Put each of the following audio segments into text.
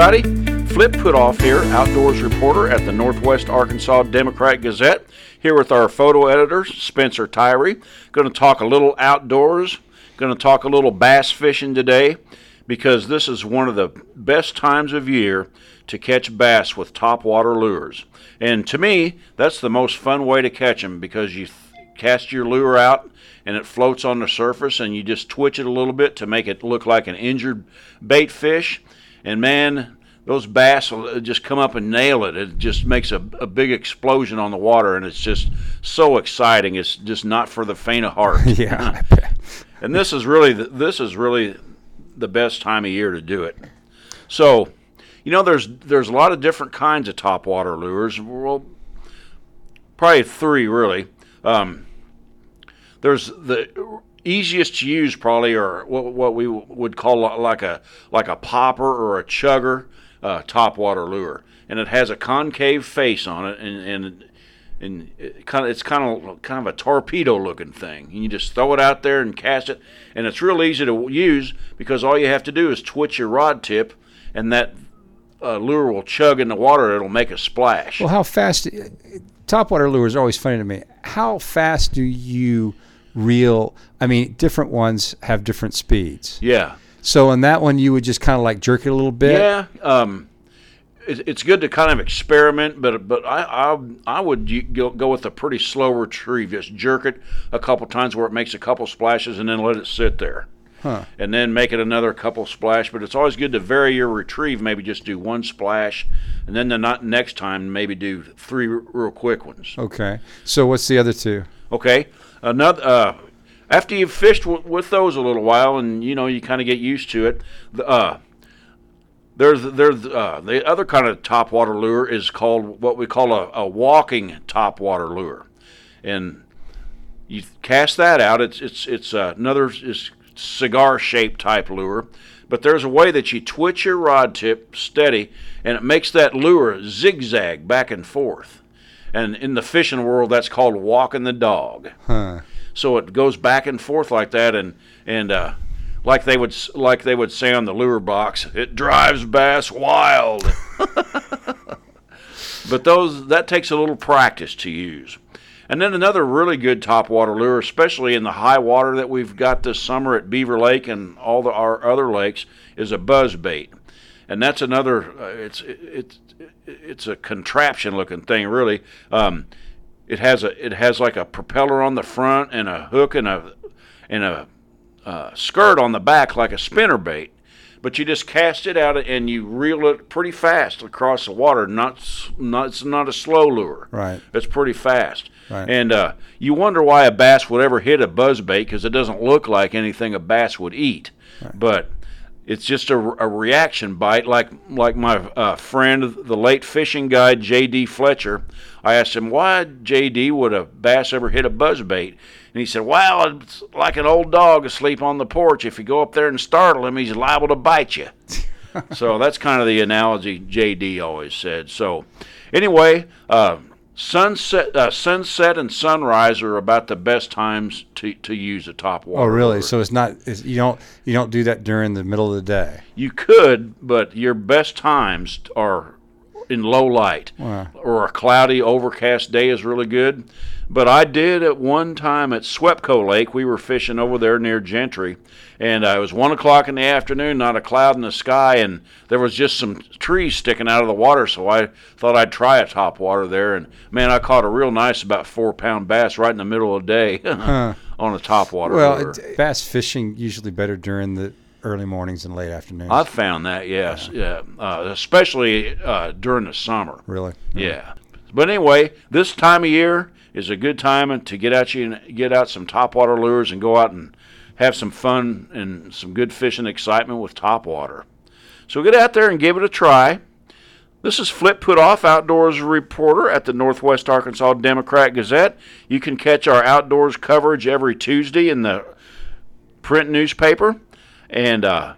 everybody. Flip Putthoff here, outdoors reporter at the Northwest Arkansas Democrat Gazette, here with our photo editor, Spencer Tyree. Going to talk a little outdoors, going to talk a little bass fishing today because this is one of the best times of year to catch bass with topwater lures. And to me, that's the most fun way to catch them because you cast your lure out and it floats on the surface and you just twitch it a little bit to make it look like an injured bait fish. And man, those bass will just come up and nail it. It just makes a, a big explosion on the water, and it's just so exciting. It's just not for the faint of heart. yeah. and this is really the, this is really the best time of year to do it. So, you know, there's there's a lot of different kinds of topwater lures. Well, probably three really. Um, there's the easiest to use probably are what, what we would call like a like a popper or a chugger uh, topwater lure, and it has a concave face on it, and and and it kind of it's kind of kind of a torpedo looking thing. And you just throw it out there and cast it, and it's real easy to use because all you have to do is twitch your rod tip, and that uh, lure will chug in the water. It'll make a splash. Well, how fast? Topwater lures are always funny to me. How fast do you reel? I mean, different ones have different speeds. Yeah. So in that one, you would just kind of like jerk it a little bit. Yeah. Um, it, it's good to kind of experiment, but but I I, I would go, go with a pretty slow retrieve. Just jerk it a couple times where it makes a couple splashes, and then let it sit there. Huh. And then make it another couple splash. But it's always good to vary your retrieve. Maybe just do one splash, and then the not next time maybe do three real quick ones. Okay. So what's the other two? Okay. Another. Uh, after you've fished w- with those a little while, and you know you kind of get used to it. The, uh, there's there's uh, the other kind of topwater lure is called what we call a, a walking topwater lure, and you cast that out. It's it's it's uh, another is cigar shaped type lure, but there's a way that you twitch your rod tip steady, and it makes that lure zigzag back and forth. And in the fishing world, that's called walking the dog. Huh. So it goes back and forth like that, and and uh, like they would like they would say on the lure box, it drives bass wild. but those that takes a little practice to use. And then another really good topwater lure, especially in the high water that we've got this summer at Beaver Lake and all the, our other lakes, is a buzz bait. And that's another. Uh, it's it's it's a contraption looking thing, really. Um, it has a it has like a propeller on the front and a hook and a and a uh, skirt on the back like a spinner bait. But you just cast it out and you reel it pretty fast across the water. Not not it's not a slow lure. Right. It's pretty fast. Right. And uh, you wonder why a bass would ever hit a buzz bait because it doesn't look like anything a bass would eat. Right. But it's just a, a, reaction bite, like like my uh, friend, the late fishing guide J.D. Fletcher. I asked him why J.D. would a bass ever hit a buzz bait, and he said, "Well, it's like an old dog asleep on the porch. If you go up there and startle him, he's liable to bite you." so that's kind of the analogy J.D. always said. So anyway, uh, sunset, uh, sunset and sunrise are about the best times to, to use a top water. Oh, really? So it's not it's, you don't you don't do that during the middle of the day. You could, but your best times are in low light Wow. or a cloudy, overcast day is really good. But I did at one time at Swepco Lake. We were fishing over there near Gentry, and uh, it was one o'clock in the afternoon, not a cloud in the sky, and there was just some trees sticking out of the water. So I thought I'd try a top water there, and man, I caught a real nice, about four pound bass right in the middle of the day on a top water. Well, lure. it, bass fishing usually better during the early mornings and late afternoons. I've found that, yes, yeah, uh, especially uh, during the summer. really? Yeah. But anyway, this time of year is a good time to get out you and get out some topwater lures and go out and have some fun and some good fishing excitement with topwater. So get out there and give it a try. This is Flip Putthoff, outdoors reporter at the Northwest Arkansas Democrat Gazette. You can catch our outdoors coverage every Tuesday in the print newspaper, and uh,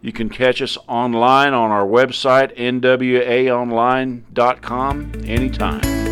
you can catch us online on our website, nwaonline.com, anytime.